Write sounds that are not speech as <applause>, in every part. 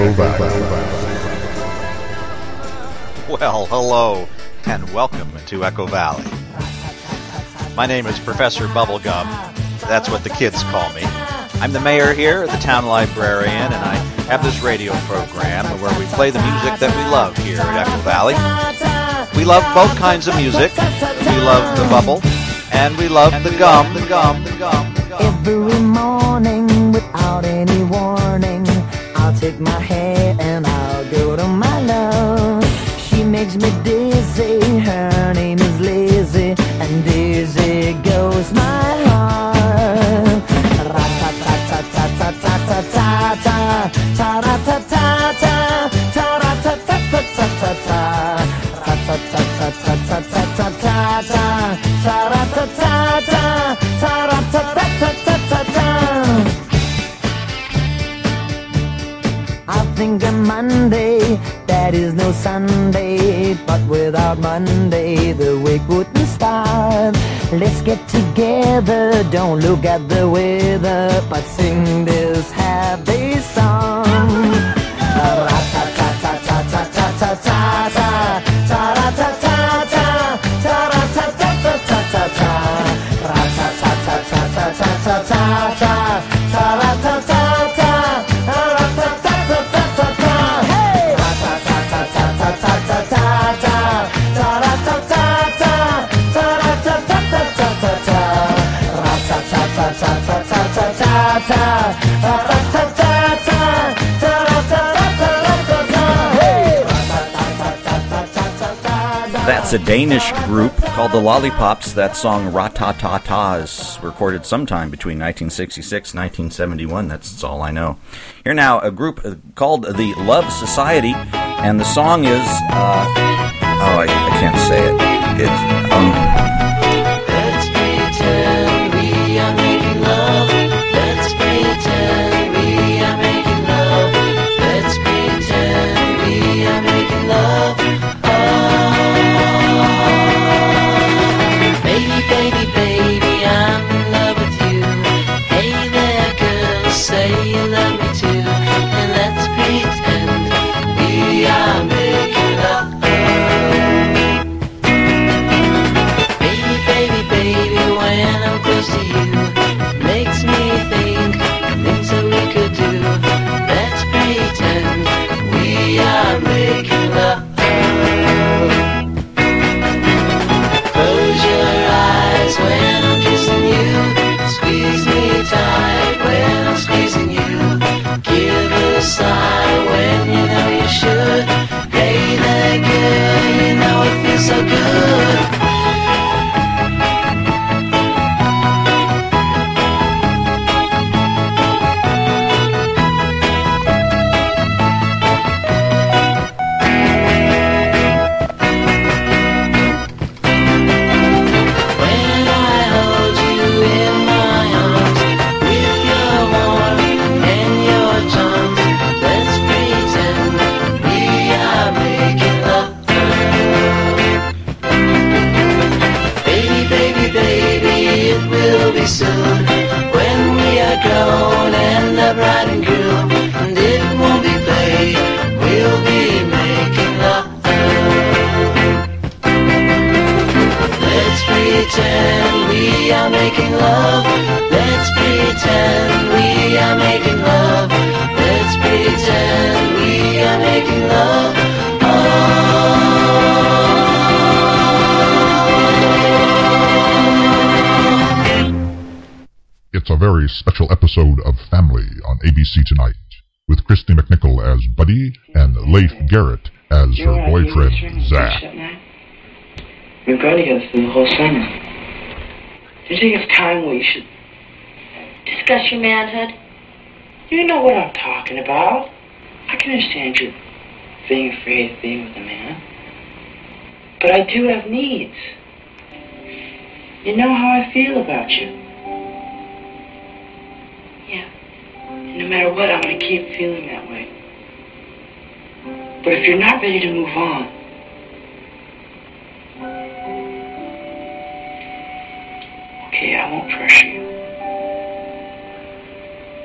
Echo Valley. Well, hello, and welcome to Echo Valley. My name is Professor Bubblegum. That's what the kids call me. I'm the mayor here, the town librarian, and I have this radio program where we play the music that we love here at Echo Valley. We love both kinds of music. We love the bubble, and we love the gum, the gum, the gum, the gum. Every my hand and I'll go to my love. She makes me dizzy, Sunday. But without Monday, the week wouldn't start. Let's get together, don't look at the weather, but sing this Ra-ta-ta-ta-ta-ta-ta. A Danish group called the Lollipops. That song Ra-Ta-Ta-Ta is recorded sometime between 1966 and 1971. That's all I know. Here now, a group uh, called the Love Society, and the song is, uh, oh, I, I can't say it. It's, um, episode of Family on ABC Tonight, with Kristy McNichol as Buddy and Leif Garrett as her boyfriend, Zach. We've got together through the whole summer. Do you think it's time we should discuss your manhood? You know what I'm talking about. I can understand you being afraid of being with a man. But I do have needs. You know how I feel about you. Matter what, I'm going to keep feeling that way. But if you're not ready to move on, okay, I won't pressure you.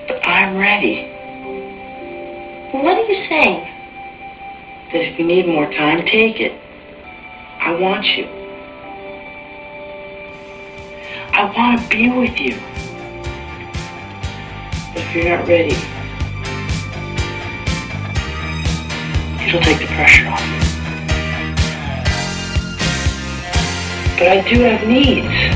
But I'm ready. What are you saying? That if you need more time, take it. I want you. I want to be with you. If you're not ready, it'll take the pressure off. But I do have needs.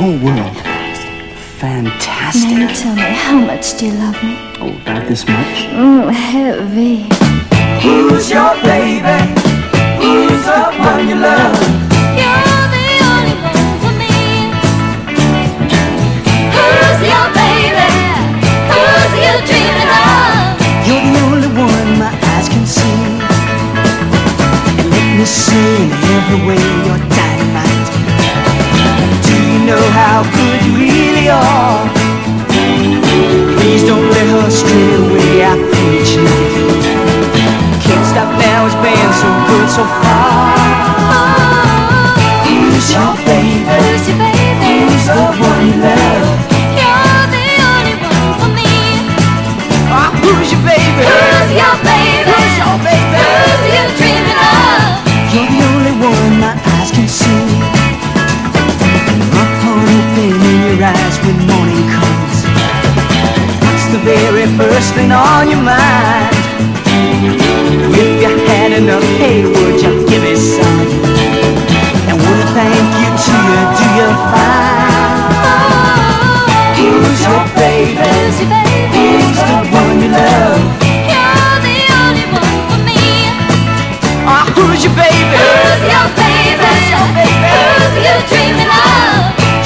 Whole world? Fantastic. Now you tell me, how much do you love me? Oh, about this much? Mm, heavy. Who's your baby? Who's the one you love? You're the only one for me. Who's your baby? Who's you dreaming of? You're the only one my eyes can see. And let me say in every way you're dynamite. Do you know how good you really are. Please don't let her stray away out each night. Can't stop now, it's been so good so far. Who's your baby? Who's the one you love? You're the only one for me. Ah, who's your baby? the morning comes? What's the very first thing on your mind? If you had enough, hey, would you give me some? And would I thank you to you, do you find? Who's your baby? Who's the one you love? You're the only one for me. Ah, who's your baby? Who's your baby? Who's your baby? Who's you dreaming of?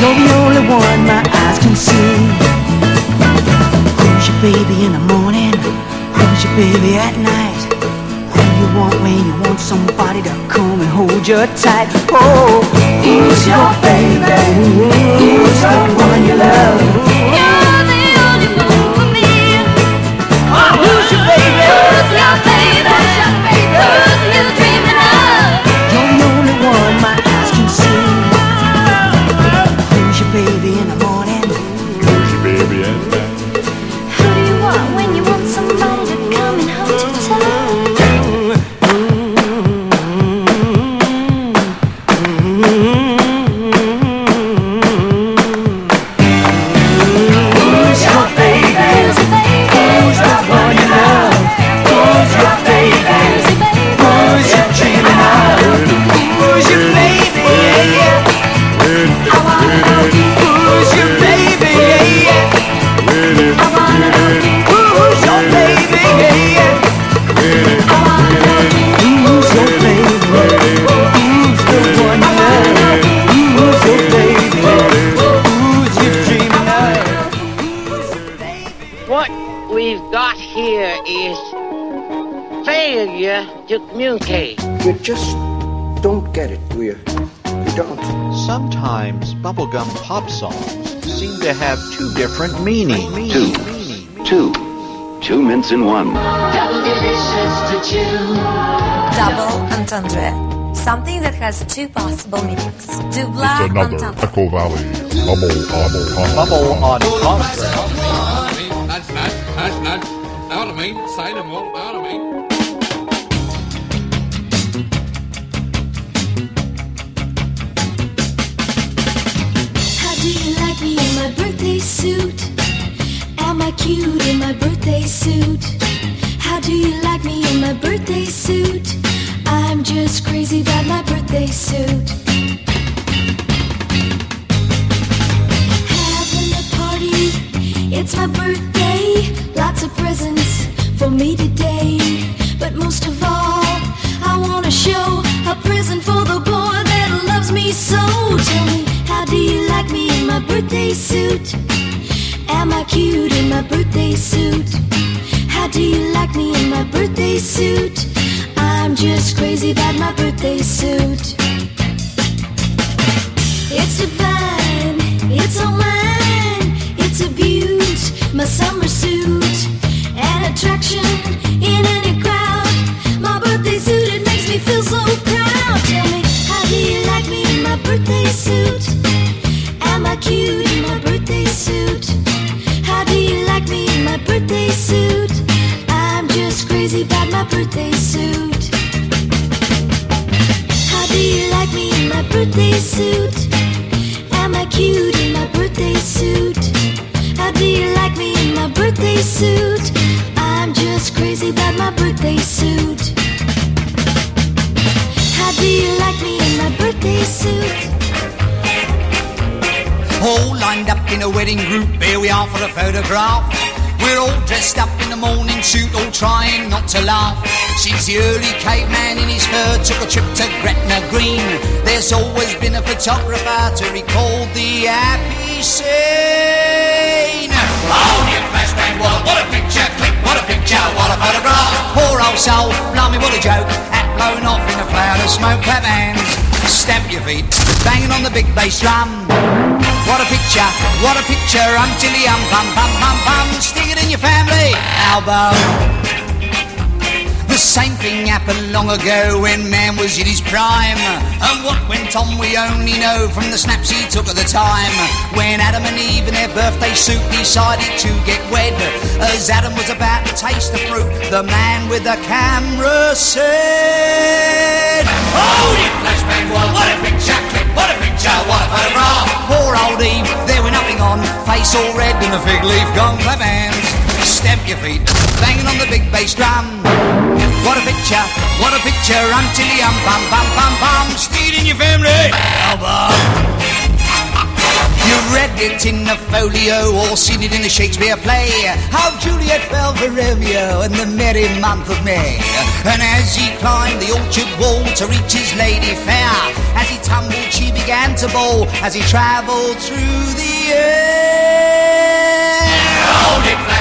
You're the only one my eyes can see. Who's your baby in the morning? Who's your baby at night? Who you want when you want somebody to come and hold you tight? Oh, who's your baby? Who's the one you love? You're the only one for me. Ah, who's your baby? Who's your baby? Who's you dreaming to communicate. You just don't get it, do you? You don't. Sometimes bubblegum pop songs seem to have two different meanings. Two. Two. Two mints in one. Double delicious to chew. Double entendre. Something that has two possible meanings. Double It's another entendre. Echo Valley bubble on Bubble on contrast. That's cute in my birthday suit? How do you like me in my birthday suit? I'm just crazy about my birthday suit. Having a party, it's my birthday. Lots of presents for me today. But most of all, I wanna show a present for the boy that loves me so. Tell me, how do you like me in my birthday suit? Am I cute in my birthday suit? How do you like me in my birthday suit? I'm just crazy about my birthday suit. It's divine, it's all mine, it's a beaut, my summer suit, an attraction in any crowd. My birthday suit, it makes me feel so proud. Tell me, how do you like me in my birthday suit? Am I cute in my birthday suit? Me my birthday suit? I'm just crazy about my birthday suit. How do you like me in my birthday suit? Am I cute in my birthday suit? How do you like me in my birthday suit? I'm just my birthday suit. How do you like me in my birthday suit? All lined up in a wedding group, here we are for a photograph. We're all dressed up in a morning suit, all trying not to laugh. Since the early caveman in his fur took a trip to Gretna Green, there's always been a photographer to record the happy scene. Oh, you flashbang, what, what a picture, click, what a picture, what a photograph. Poor old soul, blimey, what a joke, hat blown off in a cloud of smoke, clap hands. Stamp your feet, banging on the big bass drum. What a picture, what a picture, um tilly um pum pum pum pum. Stick it in your family album. Same thing happened long ago when man was in his prime. And what went on we only know from the snaps he took at the time. When Adam and Eve in their birthday suit decided to get wed. As Adam was about to taste the fruit, the man with the camera said, Oh, you flashbang boy, what a picture, what a picture, what a photograph. Poor old Eve, there were nothing on, face all red and the fig leaf gone, clap hands. Stamp your feet, banging on the big bass drum. What a picture, what a picture, until you um, bum, bum, bum, bum, steed in your family. Album. You read it in the folio or seen it in a Shakespeare play. How Juliet fell for Romeo in the merry month of May. And as he climbed the orchard wall to reach his lady fair, as he tumbled, she began to bowl as he travelled through the air. Hold it,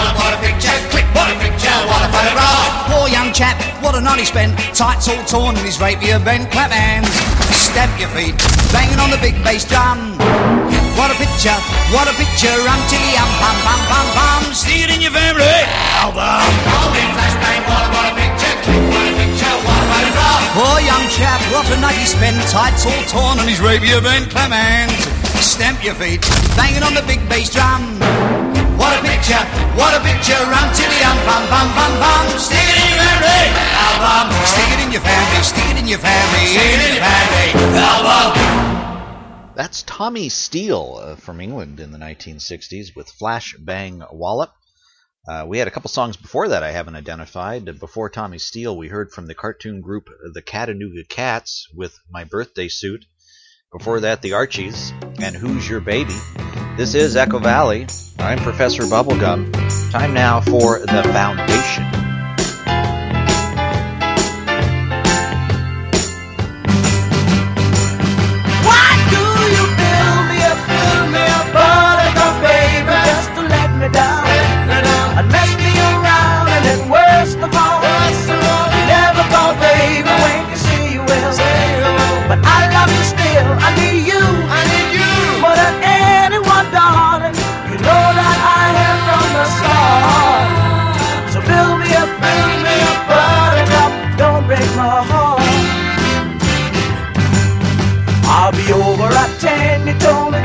flashbang, what a, what a picture, what a picture, what a photograph. Poor young chap, what a night he spent, tights all torn and his rapier bent, clap hands, stamp your feet, banging on the big bass drum. What a picture, what a picture, he um, bum, bum, bum, bum, see it in your family album. Hold it, flashbang, what a, what a picture, click, what a picture, what a photograph. Poor young chap, what a night he spent, tights all torn and his rapier bent, clap hands, stamp your feet, banging on the big bass drum. What a picture, what a picture, until he um, bum, bum, bum, bum, stick it in your family album. Stick it in your family, stick it in your family, stick it in your family album. That's Tommy Steele uh, from England in the 1960s with Flash Bang Wallop. Uh, we had a couple songs before that I haven't identified. Before Tommy Steele, we heard from the cartoon group The Cattanooga Cats with My Birthday Suit. Before that, The Archies and Who's Your Baby. This is Echo Valley. I'm Professor Bubblegum. Time now for The Foundation.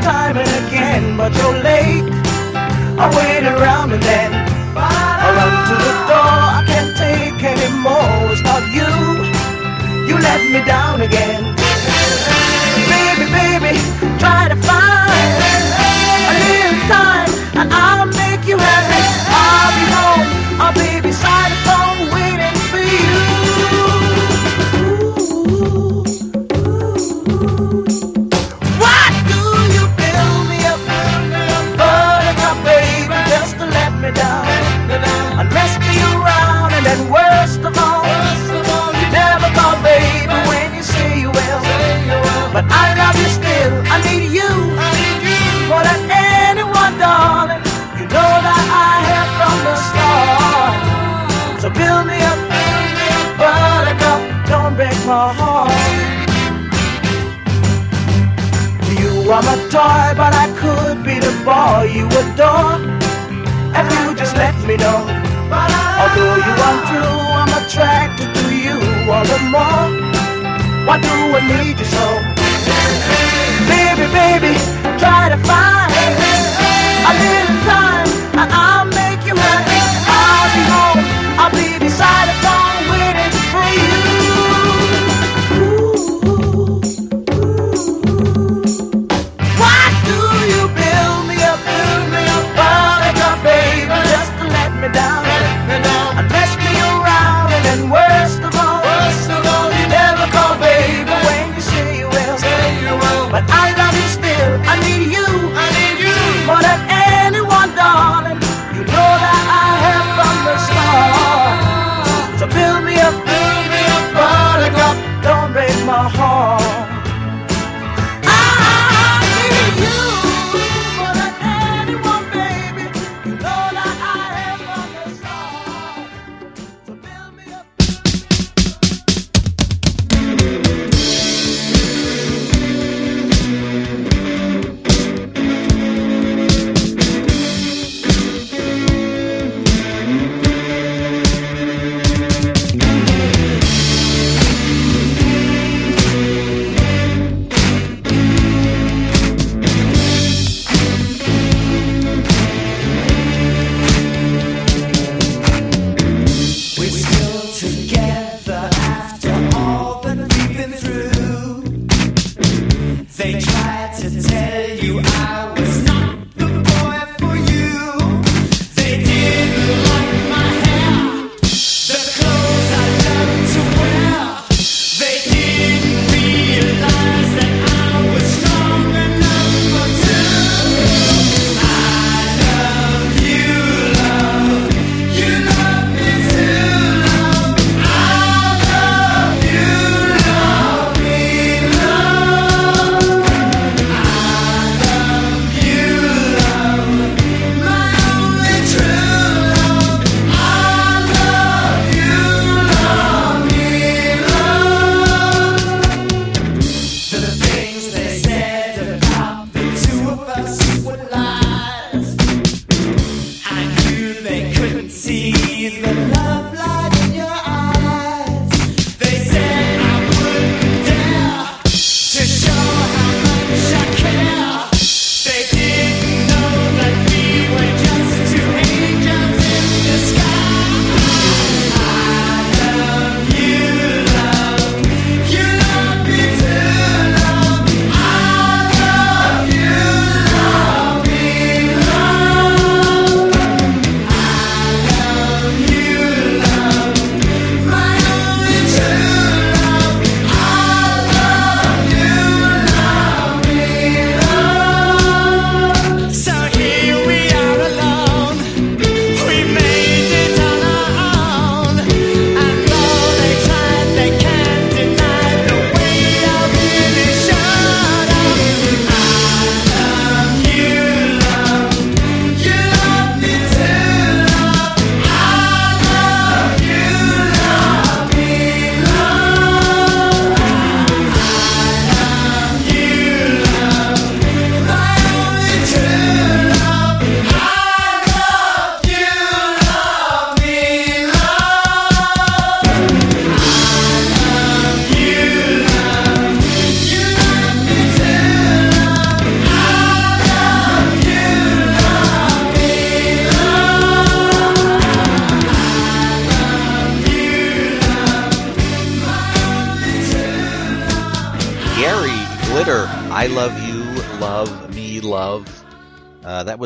Time and again, but you're late. I wait around and then I run to the door, I can't take anymore. It's not you, you let me down again. Baby, baby, try to find a little time and I'll make you happy. I'll be home, I'll be beside the phone toy, but I could be the boy you adore. If you just let me know. Although you are true, I'm attracted to you all the more. Why do I need you so? Baby, baby, try to find a little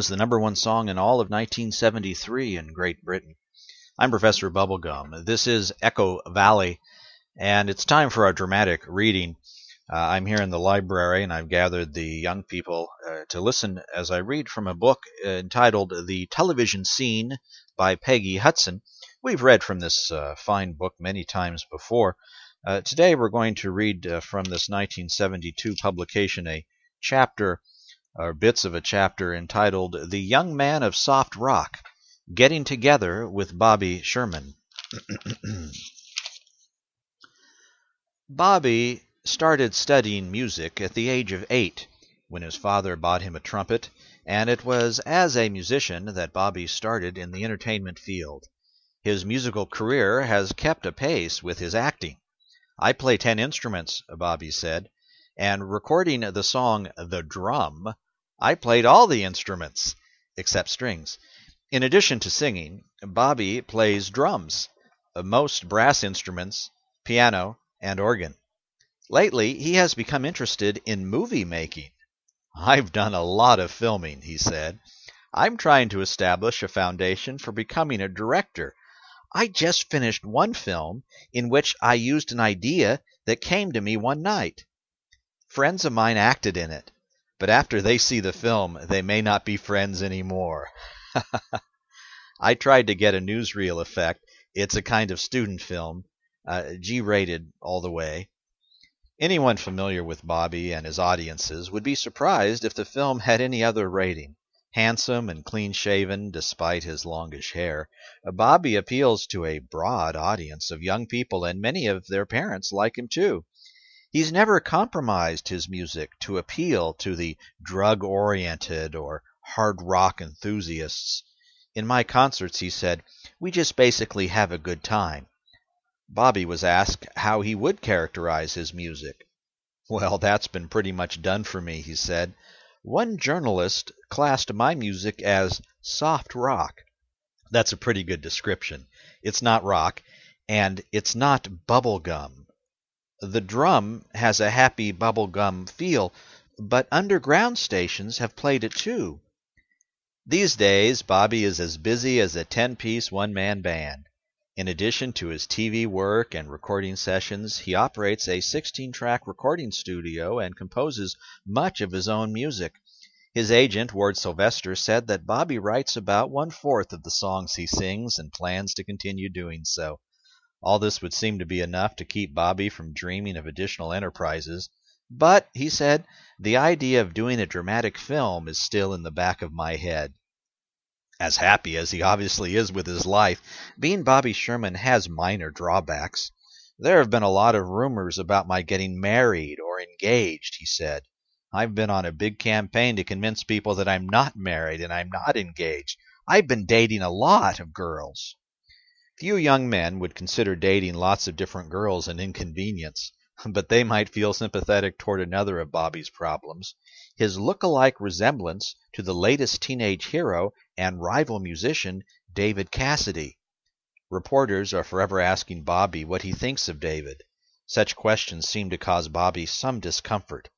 was the number one song in all of 1973 in Great Britain. I'm Professor Bubblegum. This is Echo Valley, and it's time for our dramatic reading. Uh, I'm here in the library, and I've gathered the young people uh, to listen as I read from a book entitled The Television Scene by Peggy Hudson. We've read from this uh, fine book many times before. Uh, today we're going to read uh, from this 1972 publication a chapter, or bits of a chapter, entitled The Young Man of Soft Rock Getting Together with Bobby Sherman. <clears throat> Bobby started studying music at the age of eight when his father bought him a trumpet, and it was as a musician that Bobby started in the entertainment field. His musical career has kept a pace with his acting. I play ten instruments, Bobby said, and recording the song The Drum, I played all the instruments, except strings. In addition to singing, Bobby plays drums, uh, most brass instruments, piano, and organ. Lately, he has become interested in movie making. I've done a lot of filming, he said. I'm trying to establish a foundation for becoming a director I just finished one film in which I used an idea that came to me one night. Friends of mine acted in it, but after they see the film, they may not be friends anymore. <laughs> I tried to get a newsreel effect. It's a kind of student film, uh, G rated all the way. Anyone familiar with Bobby and his audiences would be surprised if the film had any other rating. Handsome and clean shaven, despite his longish hair, Bobby appeals to a broad audience of young people, and many of their parents like him too. He's never compromised his music to appeal to the drug oriented or hard rock enthusiasts. In my concerts, he said, we just basically have a good time. Bobby was asked how he would characterize his music. Well, that's been pretty much done for me, he said. One journalist classed my music as soft rock. That's a pretty good description. It's not rock, and it's not bubble gum. The drum has a happy bubblegum feel, but underground stations have played it too. These days, Bobby is as busy as a 10 piece one man band. In addition to his TV work and recording sessions, he operates a 16 track recording studio and composes much of his own music. His agent, Ward Sylvester, said that Bobby writes about one fourth of the songs he sings and plans to continue doing so. All this would seem to be enough to keep Bobby from dreaming of additional enterprises. But, he said, the idea of doing a dramatic film is still in the back of my head as happy as he obviously is with his life, being Bobby Sherman has minor drawbacks. There have been a lot of rumors about my getting married or engaged, he said. I've been on a big campaign to convince people that I'm not married and I'm not engaged. I've been dating a lot of girls. Few young men would consider dating lots of different girls an inconvenience, <laughs> but they might feel sympathetic toward another of Bobby's problems his look-alike resemblance to the latest teenage hero and rival musician David Cassidy. Reporters are forever asking Bobby what he thinks of David. Such questions seem to cause Bobby some discomfort.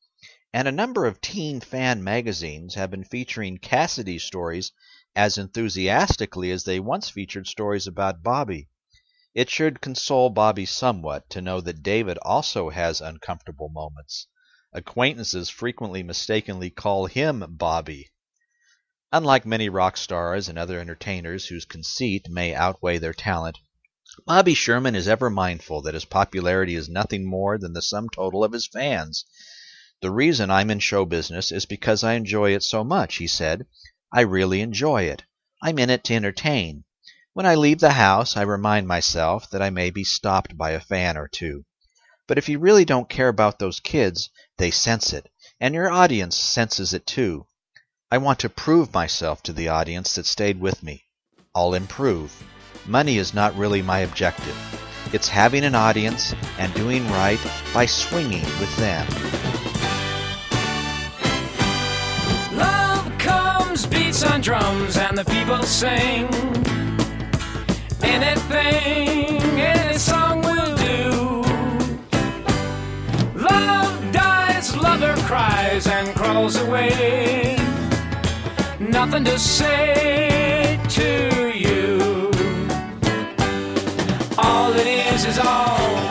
And a number of teen fan magazines have been featuring Cassidy stories as enthusiastically as they once featured stories about Bobby. It should console Bobby somewhat to know that David also has uncomfortable moments. Acquaintances frequently mistakenly call him Bobby. Unlike many rock stars and other entertainers whose conceit may outweigh their talent, Bobby Sherman is ever mindful that his popularity is nothing more than the sum total of his fans. The reason I'm in show business is because I enjoy it so much, he said. I really enjoy it. I'm in it to entertain. When I leave the house, I remind myself that I may be stopped by a fan or two. But if you really don't care about those kids, they sense it, and your audience senses it too. I want to prove myself to the audience that stayed with me. I'll improve. Money is not really my objective. It's having an audience and doing right by swinging with them. On drums, and the people sing. Anything, any song will do. Love dies falls away. Nothing to say to you. All it is is. All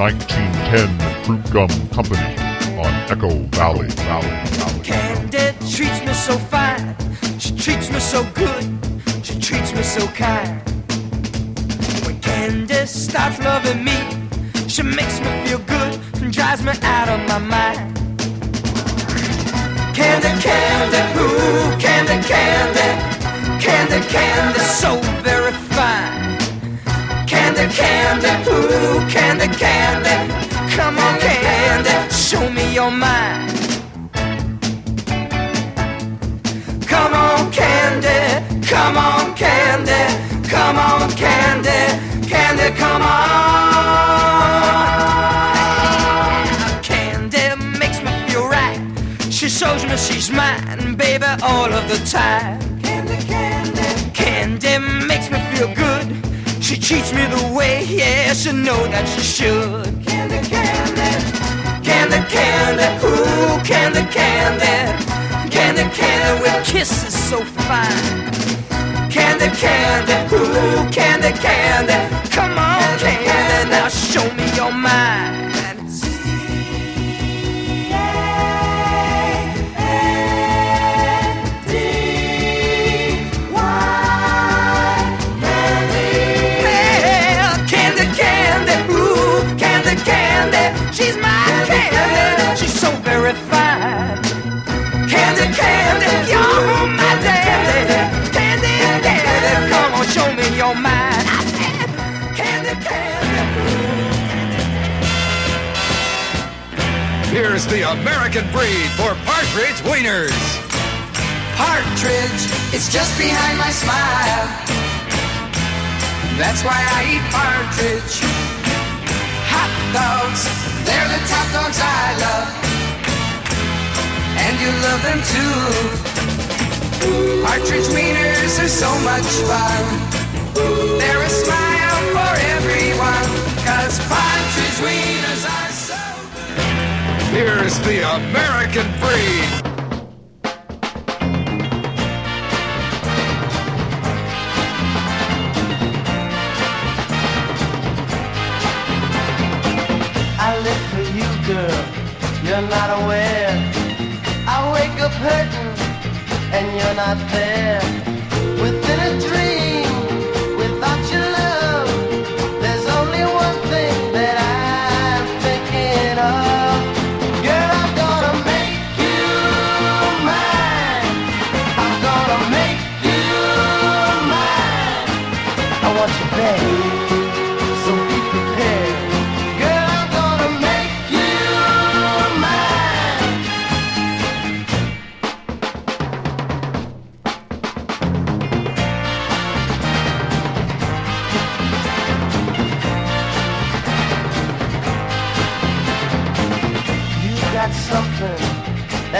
1910 Fruitgum Company on Echo Valley. Valley, Valley. Candy treats me so fine. She treats me so good. She treats me so kind. When Candy starts loving me, she makes me feel good and drives me out of my mind. Candy, candy, ooh, candy, candy, candy, candy, so very fine. Candy, candy, ooh, candy, candy, come on, candy, show me your mind. Come on, candy, come on, candy, come on, candy, candy, come on. Candy makes me feel right. She shows me she's mine, baby, all of the time. Candy, candy, candy makes me feel good. Treats me the way, yeah, she know that she should. Candy, candy, candy, candy, ooh, candy, candy, candy, candy with kisses so fine. Candy, candy, ooh, candy, candy, come on, candy, now show me your mind. Here's the American breed for partridge wieners. Partridge, it's just behind my smile. That's why I eat partridge. Hot dogs, they're the top dogs I love. And you love them too. Partridge wieners are so much fun. They're a smile for everyone. Cause partridge wieners are Here's the American breed. I live for you, girl. You're not aware. I wake up hurting, and you're not there.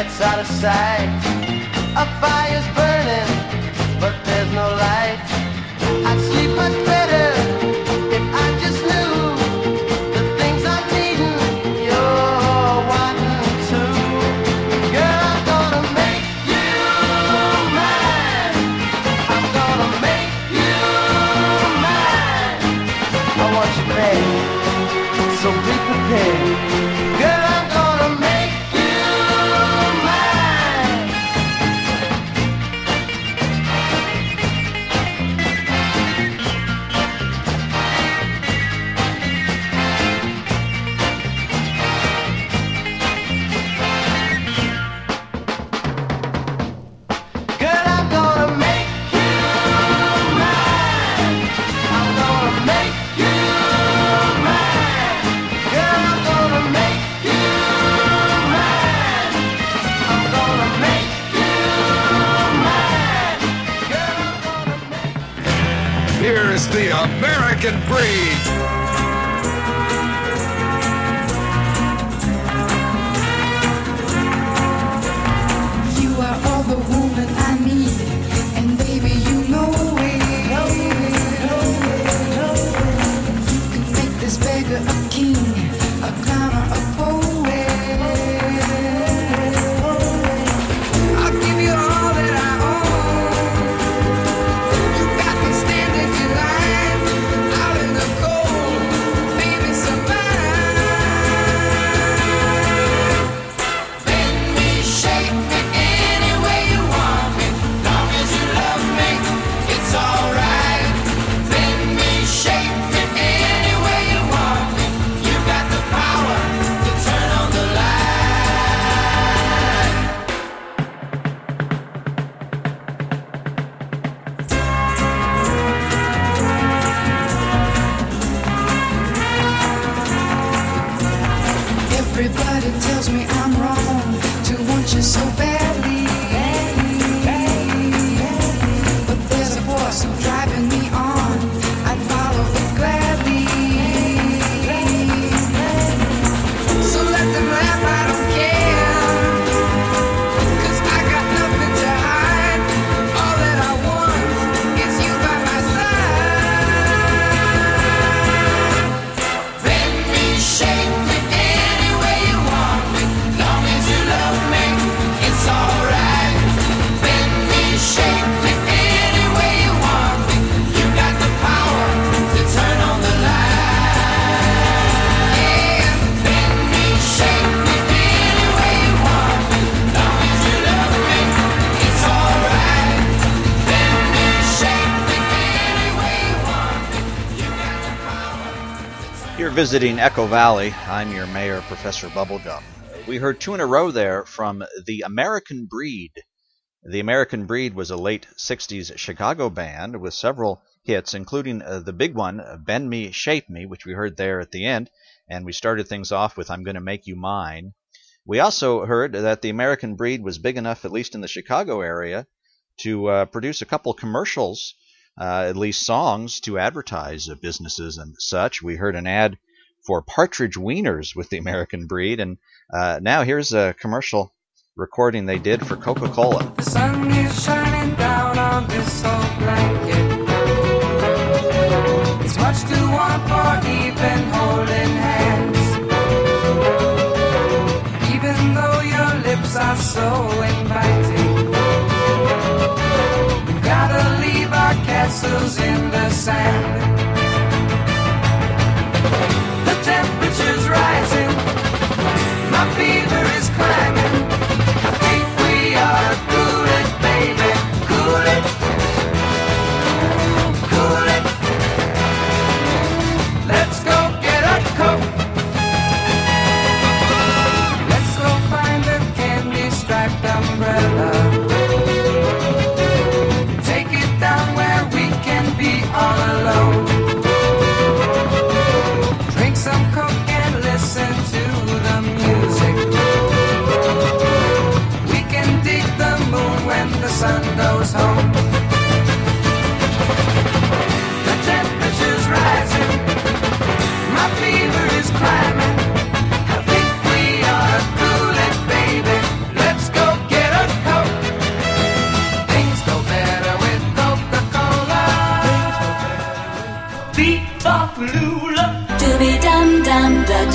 That's out of sight. A fire's burning, but there's no light. Visiting Echo Valley. I'm your mayor, Professor Bubblegum. We heard two in a row there from The American Breed. The American Breed was a late 60s Chicago band with several hits, including uh, the big one, Bend Me, Shape Me, which we heard there at the end. And we started things off with I'm Gonna Make You Mine. We also heard that the American Breed was big enough, at least in the Chicago area, to uh, produce a couple commercials, uh, at least songs, to advertise uh, businesses and such. We heard an ad for Partridge Wieners with the American Breed, and uh, now here's a commercial recording they did for Coca-Cola. The sun is shining down on this old blanket. It's much too warm for even holding hands. Even though your lips are so inviting, we gotta leave our castles in the sand.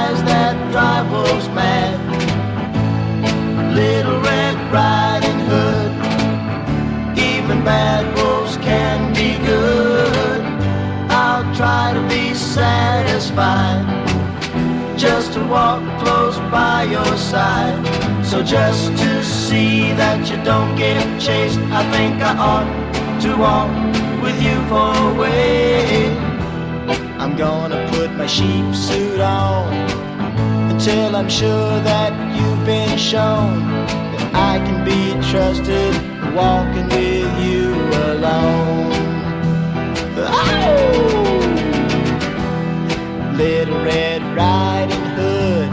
eyes that drive wolves mad. Little Red Riding Hood, even bad wolves can be good. I'll try to be satisfied just to walk close by your side. So just to see that you don't get chased, I think I ought to walk with you for a way. I'm gonna put my sheep suit on until I'm sure that you've been shown that I can be trusted walking with you alone. Oh! Little Red Riding Hood,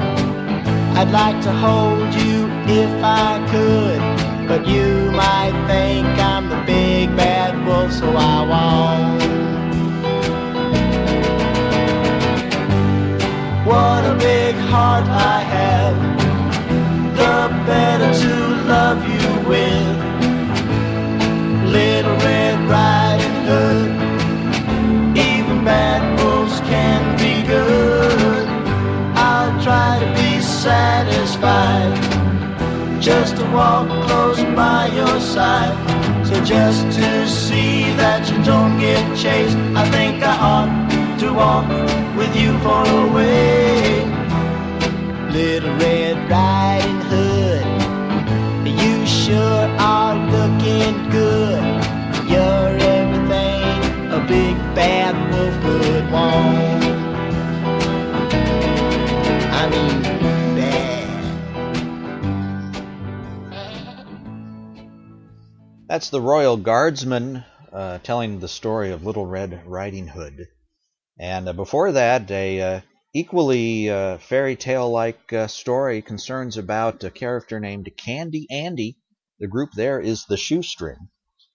I'd like to hold you if I could, but you might think I'm the big bad wolf, so I won't. What a big heart I have. The better to love you with. Little Red Riding Hood. Even bad wolves can be good. I'll try to be satisfied. Just to walk close by your side. So just to see that you don't get chased, I think I ought to walk with you for a way. Little Red Riding Hood, you sure are looking good. You're everything a big bad wolf could want. That's the Royal Guardsmen uh, telling the story of Little Red Riding Hood. And uh, before that, a uh, equally uh, fairy tale like uh, story concerns about a character named Candy Andy. The group there is the Shoestring.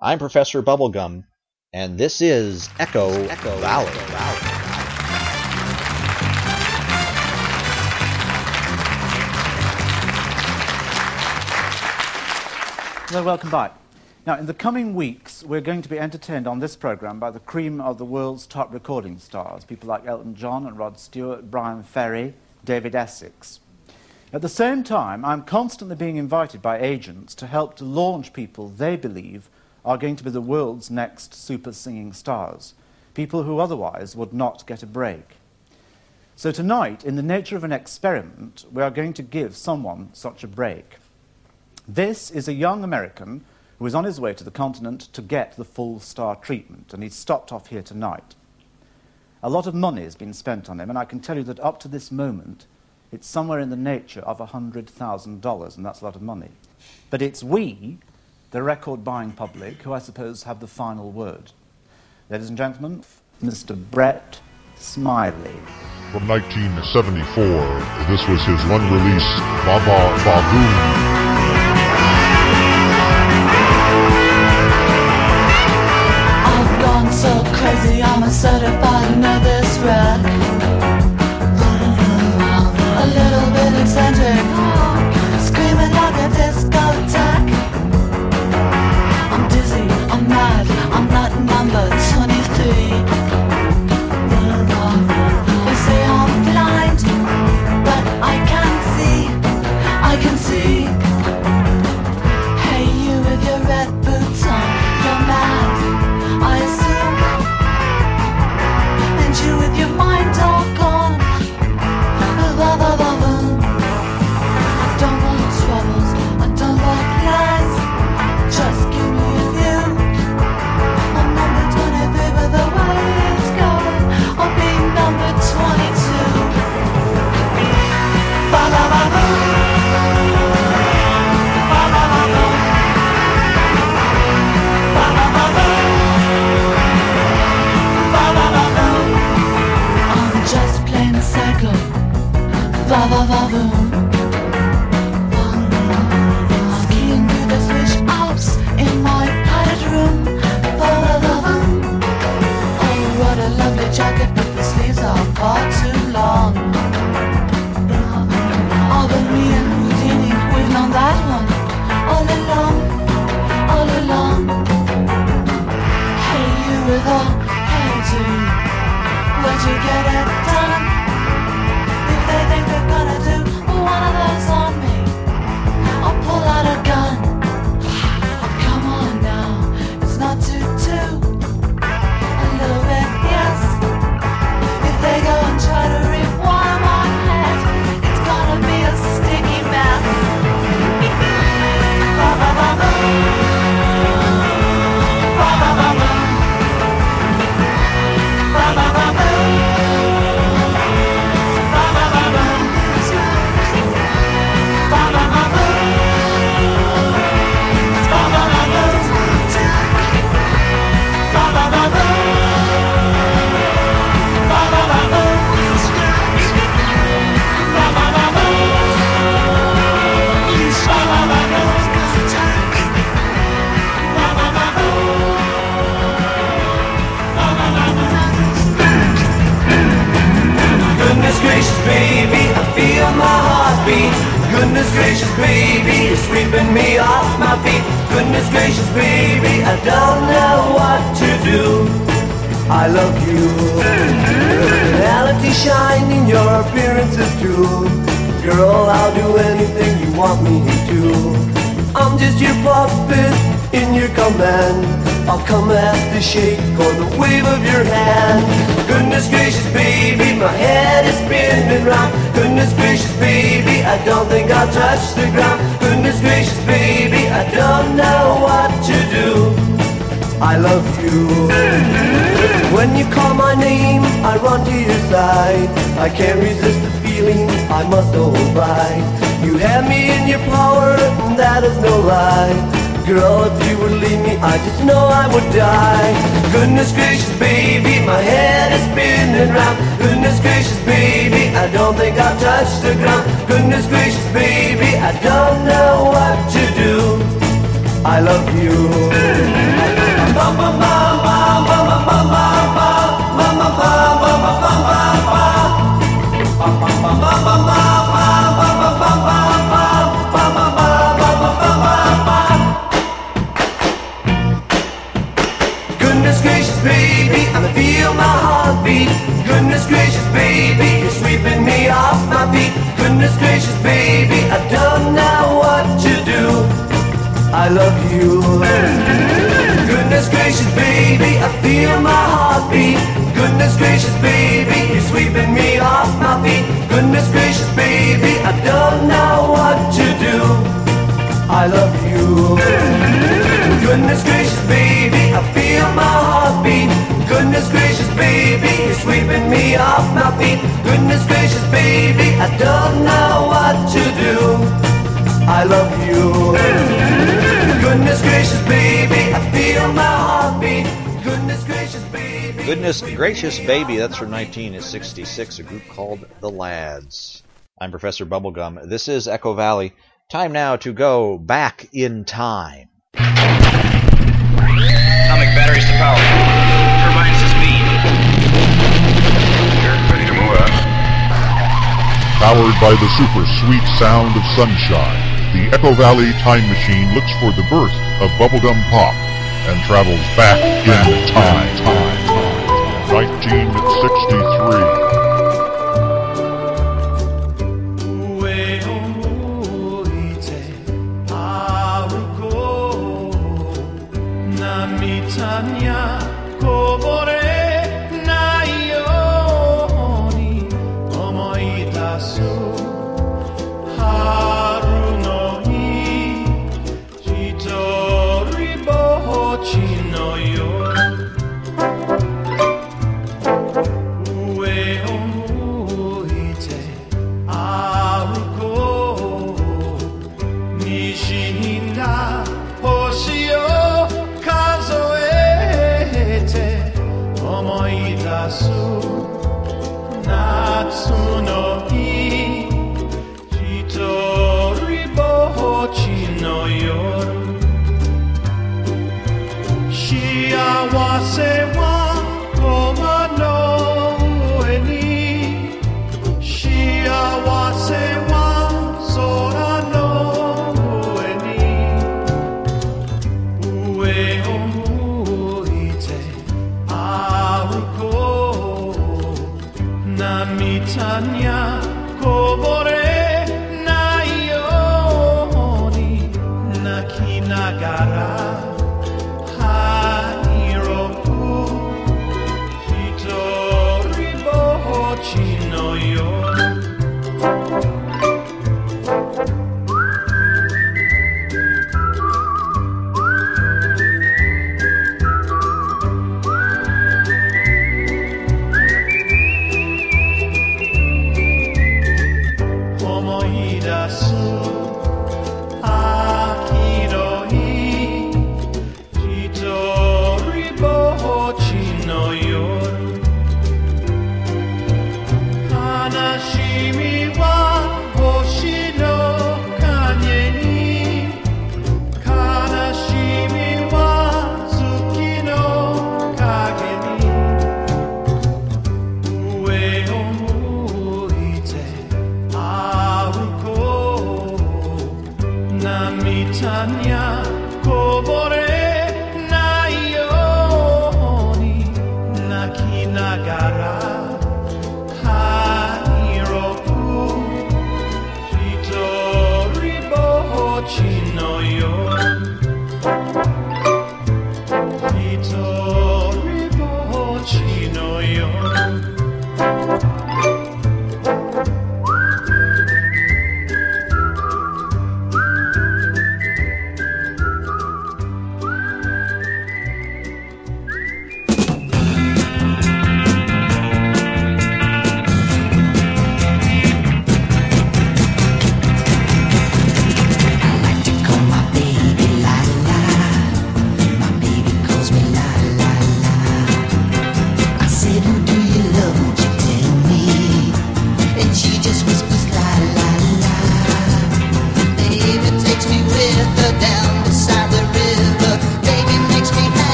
I'm Professor Bubblegum, and this is Echo, Echo Valley. Hello, welcome back. Now, in the coming weeks, we're going to be entertained on this program by the cream of the world's top recording stars, people like Elton John and Rod Stewart, Bryan Ferry, David Essex. At the same time, I'm constantly being invited by agents to help to launch people they believe are going to be the world's next super singing stars, people who otherwise would not get a break. So tonight, in the nature of an experiment, we are going to give someone such a break. This is a young American who is on his way to the continent to get the full star treatment, and he's stopped off here tonight. A lot of money has been spent on him, and I can tell you that up to this moment, it's somewhere in the nature of $100,000, and that's a lot of money. But it's we, the record buying public, who I suppose have the final word. Ladies and gentlemen, Mr. Brett Smiley. From 1974, this was his one release, Va-Va-Va-Voom. I'm a certified nervous wreck. A little bit eccentric, screaming like a. I'm dizzy, I'm mad, I'm not together. When you call my name, I run to your side. I can't resist the feeling, I must obey. You have me in your power, and that is no lie. Girl, if you would leave me, I just know I would die. Goodness gracious, baby, my head is spinning round. Goodness gracious, baby, I don't think I'll touch the ground. Goodness gracious, baby, I don't know what to do. I love you. Goodness gracious, baby, I feel my Goodness gracious, baby, I feel my heartbeat. Goodness gracious, baby, you're sweeping me off my feet. Goodness gracious, baby, I don't know what to do. I love you. Goodness gracious, baby, I feel my heartbeat. Goodness gracious, baby. Goodness gracious, baby. That's from 1966, a group called The Ladds. I'm Professor Bubblegum. This is Echo Valley. Time now to go back in time. Atomic batteries to power. Turbines to speed. You're ready to move out. Powered by the super sweet sound of sunshine, the Echo Valley Time Machine looks for the birth of bubblegum pop and travels back in time. time. 1963. Tanya.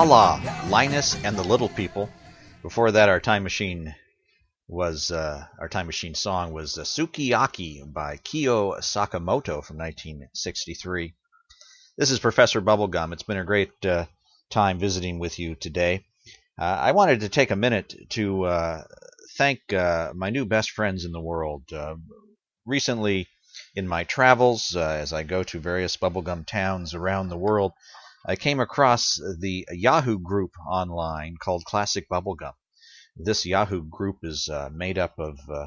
Lala, Linus and the Little People. Before that, our time machine was uh, our time machine song was uh, Sukiyaki by Kyu Sakamoto from 1963. This is Professor Bubblegum. It's been a great uh, time visiting with you today. Uh, I wanted to take a minute to uh, thank uh, my new best friends in the world. Uh, recently, in my travels, as I go to various bubblegum towns around the world, I came across the Yahoo group online called Classic Bubblegum. This Yahoo group is uh, made up of uh,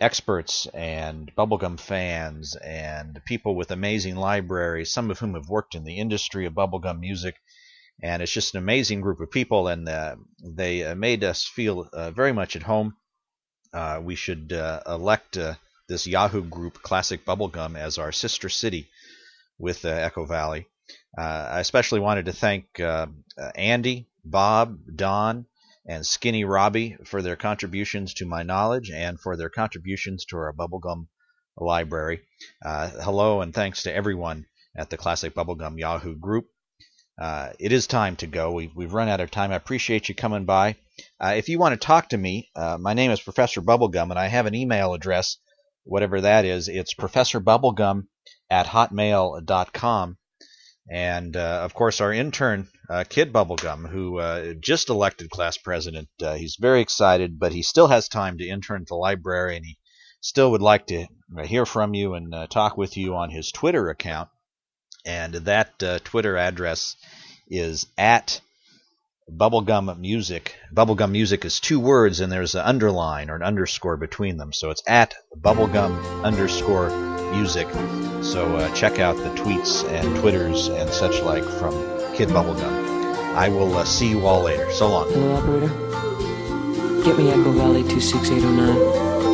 experts and bubblegum fans and people with amazing libraries, some of whom have worked in the industry of bubblegum music. And it's just an amazing group of people, and uh, they uh, made us feel uh, very much at home. Uh, we should elect this Yahoo group, Classic Bubblegum, as our sister city with Echo Valley. Uh, I especially wanted to thank uh, uh, Andy, Bob, Don, and Skinny Robbie for their contributions to my knowledge and for their contributions to our Bubblegum library. Uh, hello and thanks to everyone at the Classic Bubblegum Yahoo group. Uh, it is time to go. We've, we've run out of time. I appreciate you coming by. Uh, if you want to talk to me, uh, my name is Professor Bubblegum, and I have an email address, whatever that is. It's professorbubblegum at hotmail.com. And uh, of course, our intern, uh, Kid Bubblegum, who uh, just elected class president, uh, he's very excited, but he still has time to intern at the library, and he still would like to hear from you and uh, talk with you on his Twitter account. And that uh, Twitter address is at Bubblegum Music. Bubblegum Music is two words, and there's an underline or an underscore between them. So it's at Bubblegum underscore Music. So uh, check out the tweets and Twitters and such like from Kid Bubblegum. I will uh, see you all later. So long. Hello, operator. Get me Echo Valley 26809.